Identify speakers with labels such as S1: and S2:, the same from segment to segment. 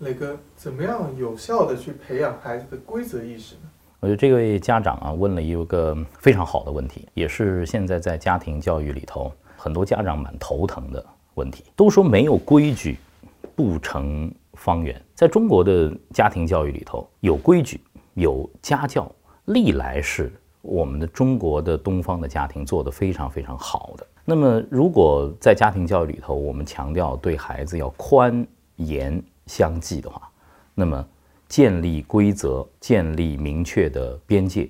S1: 磊哥，怎么样有效的去培养孩子的规则意识呢？
S2: 我觉得这位家长啊问了一个非常好的问题，也是现在在家庭教育里头很多家长蛮头疼的问题。都说没有规矩不成方圆，在中国的家庭教育里头，有规矩有家教，历来是我们的中国的东方的家庭做得非常非常好的。那么，如果在家庭教育里头，我们强调对孩子要宽严相继的话，那么建立规则、建立明确的边界，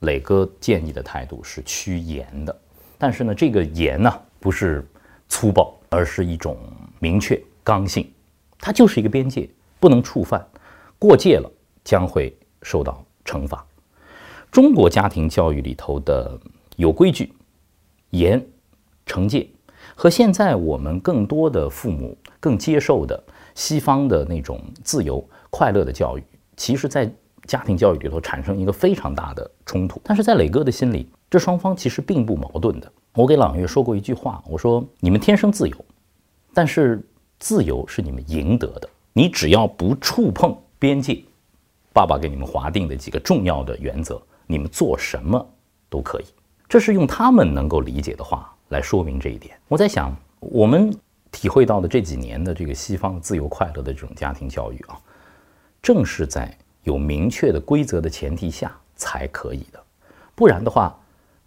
S2: 磊哥建议的态度是趋严的。但是呢，这个严呢，不是粗暴，而是一种明确、刚性，它就是一个边界，不能触犯，过界了将会受到惩罚。中国家庭教育里头的有规矩、严。惩戒和现在我们更多的父母更接受的西方的那种自由快乐的教育，其实，在家庭教育里头产生一个非常大的冲突。但是在磊哥的心里，这双方其实并不矛盾的。我给朗月说过一句话，我说：“你们天生自由，但是自由是你们赢得的。你只要不触碰边界，爸爸给你们划定的几个重要的原则，你们做什么都可以。”这是用他们能够理解的话。来说明这一点，我在想，我们体会到的这几年的这个西方自由快乐的这种家庭教育啊，正是在有明确的规则的前提下才可以的，不然的话，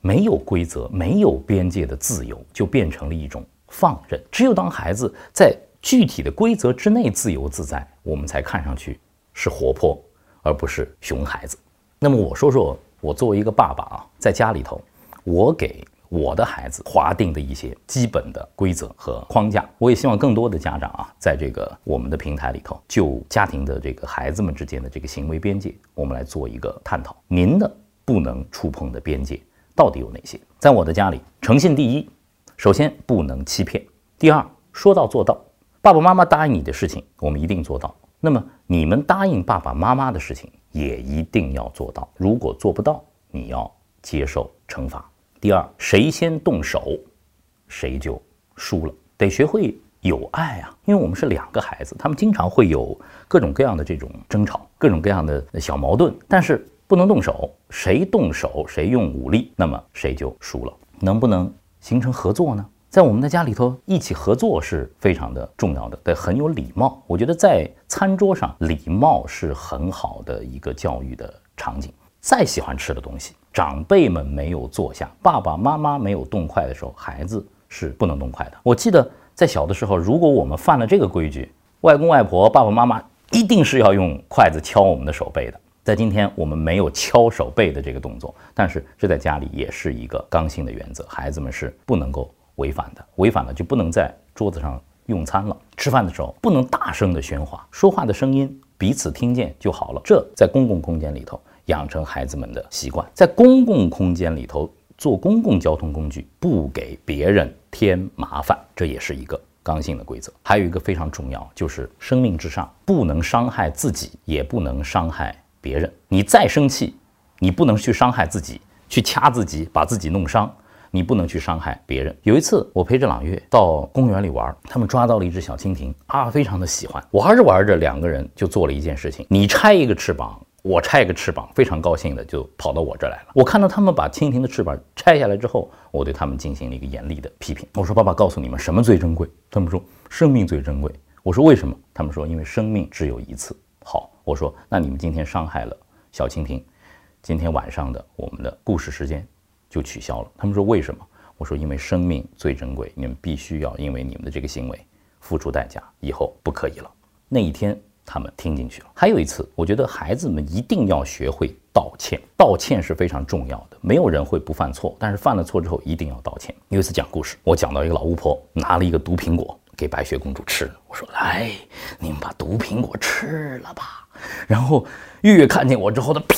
S2: 没有规则、没有边界的自由就变成了一种放任。只有当孩子在具体的规则之内自由自在，我们才看上去是活泼，而不是熊孩子。那么我说说我作为一个爸爸啊，在家里头，我给。我的孩子划定的一些基本的规则和框架，我也希望更多的家长啊，在这个我们的平台里头，就家庭的这个孩子们之间的这个行为边界，我们来做一个探讨。您的不能触碰的边界到底有哪些？在我的家里，诚信第一，首先不能欺骗；第二，说到做到。爸爸妈妈答应你的事情，我们一定做到。那么你们答应爸爸妈妈的事情，也一定要做到。如果做不到，你要接受惩罚。第二，谁先动手，谁就输了。得学会有爱啊，因为我们是两个孩子，他们经常会有各种各样的这种争吵，各种各样的小矛盾。但是不能动手，谁动手，谁用武力，那么谁就输了。能不能形成合作呢？在我们的家里头，一起合作是非常的重要的，得很有礼貌。我觉得在餐桌上，礼貌是很好的一个教育的场景。再喜欢吃的东西，长辈们没有坐下，爸爸妈妈没有动筷的时候，孩子是不能动筷的。我记得在小的时候，如果我们犯了这个规矩，外公外婆、爸爸妈妈一定是要用筷子敲我们的手背的。在今天，我们没有敲手背的这个动作，但是这在家里也是一个刚性的原则，孩子们是不能够违反的，违反了就不能在桌子上用餐了。吃饭的时候不能大声的喧哗，说话的声音彼此听见就好了。这在公共空间里头。养成孩子们的习惯，在公共空间里头坐公共交通工具，不给别人添麻烦，这也是一个刚性的规则。还有一个非常重要，就是生命至上，不能伤害自己，也不能伤害别人。你再生气，你不能去伤害自己，去掐自己，把自己弄伤。你不能去伤害别人。有一次，我陪着朗月到公园里玩，他们抓到了一只小蜻蜓啊，非常的喜欢。玩着玩着，两个人就做了一件事情：你拆一个翅膀。我拆一个翅膀，非常高兴的就跑到我这来了。我看到他们把蜻蜓的翅膀拆下来之后，我对他们进行了一个严厉的批评。我说：“爸爸告诉你们，什么最珍贵？”他们说：“生命最珍贵。”我说：“为什么？”他们说：“因为生命只有一次。”好，我说：“那你们今天伤害了小蜻蜓，今天晚上的我们的故事时间就取消了。”他们说：“为什么？”我说：“因为生命最珍贵，你们必须要因为你们的这个行为付出代价，以后不可以了。”那一天。他们听进去了。还有一次，我觉得孩子们一定要学会道歉，道歉是非常重要的。没有人会不犯错，但是犯了错之后一定要道歉。有一次讲故事，我讲到一个老巫婆拿了一个毒苹果给白雪公主吃，我说：“来，你们把毒苹果吃了吧。”然后月月看见我之后，他啪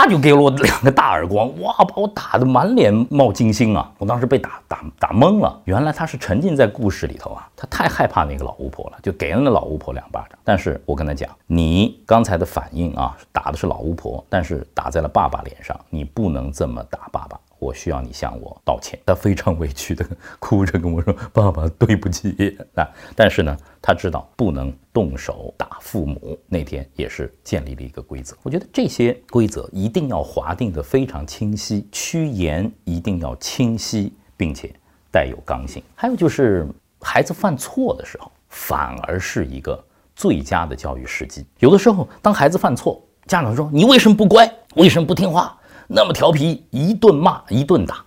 S2: 他就给了我两个大耳光，哇，把我打得满脸冒金星啊！我当时被打打打懵了，原来他是沉浸在故事里头啊，他太害怕那个老巫婆了，就给了那老巫婆两巴掌。但是我跟他讲，你刚才的反应啊，打的是老巫婆，但是打在了爸爸脸上，你不能这么打爸爸。我需要你向我道歉。他非常委屈的 哭着跟我说：“爸爸，对不起。”啊，但是呢，他知道不能动手打父母。那天也是建立了一个规则。我觉得这些规则一定要划定的非常清晰，趋严一定要清晰，并且带有刚性。还有就是孩子犯错的时候，反而是一个最佳的教育时机。有的时候，当孩子犯错，家长说：“你为什么不乖？为什么不听话？”那么调皮，一顿骂一顿打，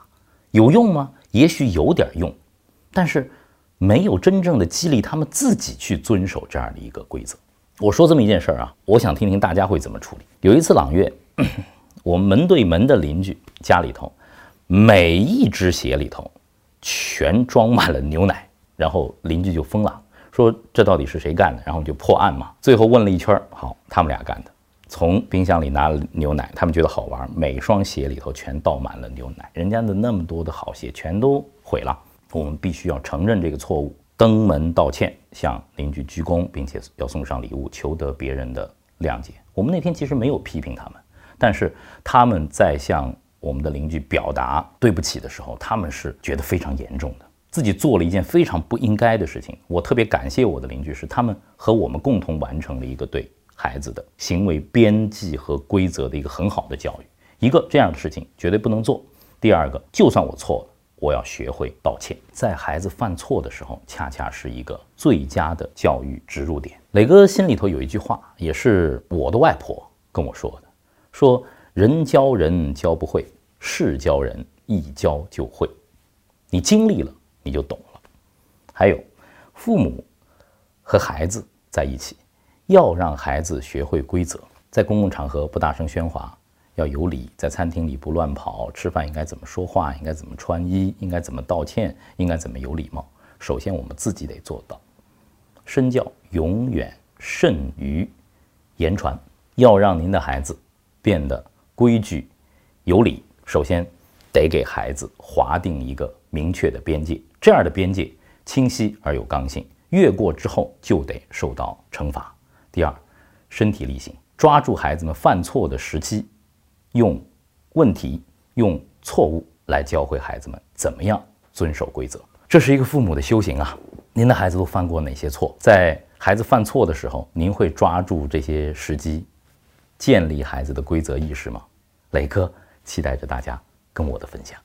S2: 有用吗？也许有点用，但是没有真正的激励他们自己去遵守这样的一个规则。我说这么一件事儿啊，我想听听大家会怎么处理。有一次朗月，我们门对门的邻居家里头，每一只鞋里头全装满了牛奶，然后邻居就疯了，说这到底是谁干的？然后就破案嘛。最后问了一圈，好，他们俩干的。从冰箱里拿了牛奶，他们觉得好玩，每双鞋里头全倒满了牛奶，人家的那么多的好鞋全都毁了。我们必须要承认这个错误，登门道歉，向邻居鞠躬，并且要送上礼物，求得别人的谅解。我们那天其实没有批评他们，但是他们在向我们的邻居表达对不起的时候，他们是觉得非常严重的，自己做了一件非常不应该的事情。我特别感谢我的邻居，是他们和我们共同完成了一个对。孩子的行为边际和规则的一个很好的教育，一个这样的事情绝对不能做。第二个，就算我错了，我要学会道歉。在孩子犯错的时候，恰恰是一个最佳的教育植入点。磊哥心里头有一句话，也是我的外婆跟我说的：说人教人教不会，事教人一教就会。你经历了，你就懂了。还有，父母和孩子在一起。要让孩子学会规则，在公共场合不大声喧哗，要有礼；在餐厅里不乱跑，吃饭应该怎么说话，应该怎么穿衣，应该怎么道歉，应该怎么有礼貌。首先，我们自己得做到。身教永远胜于言传。要让您的孩子变得规矩有礼，首先得给孩子划定一个明确的边界，这样的边界清晰而有刚性，越过之后就得受到惩罚。第二，身体力行，抓住孩子们犯错的时机，用问题、用错误来教会孩子们怎么样遵守规则。这是一个父母的修行啊！您的孩子都犯过哪些错？在孩子犯错的时候，您会抓住这些时机，建立孩子的规则意识吗？磊哥期待着大家跟我的分享。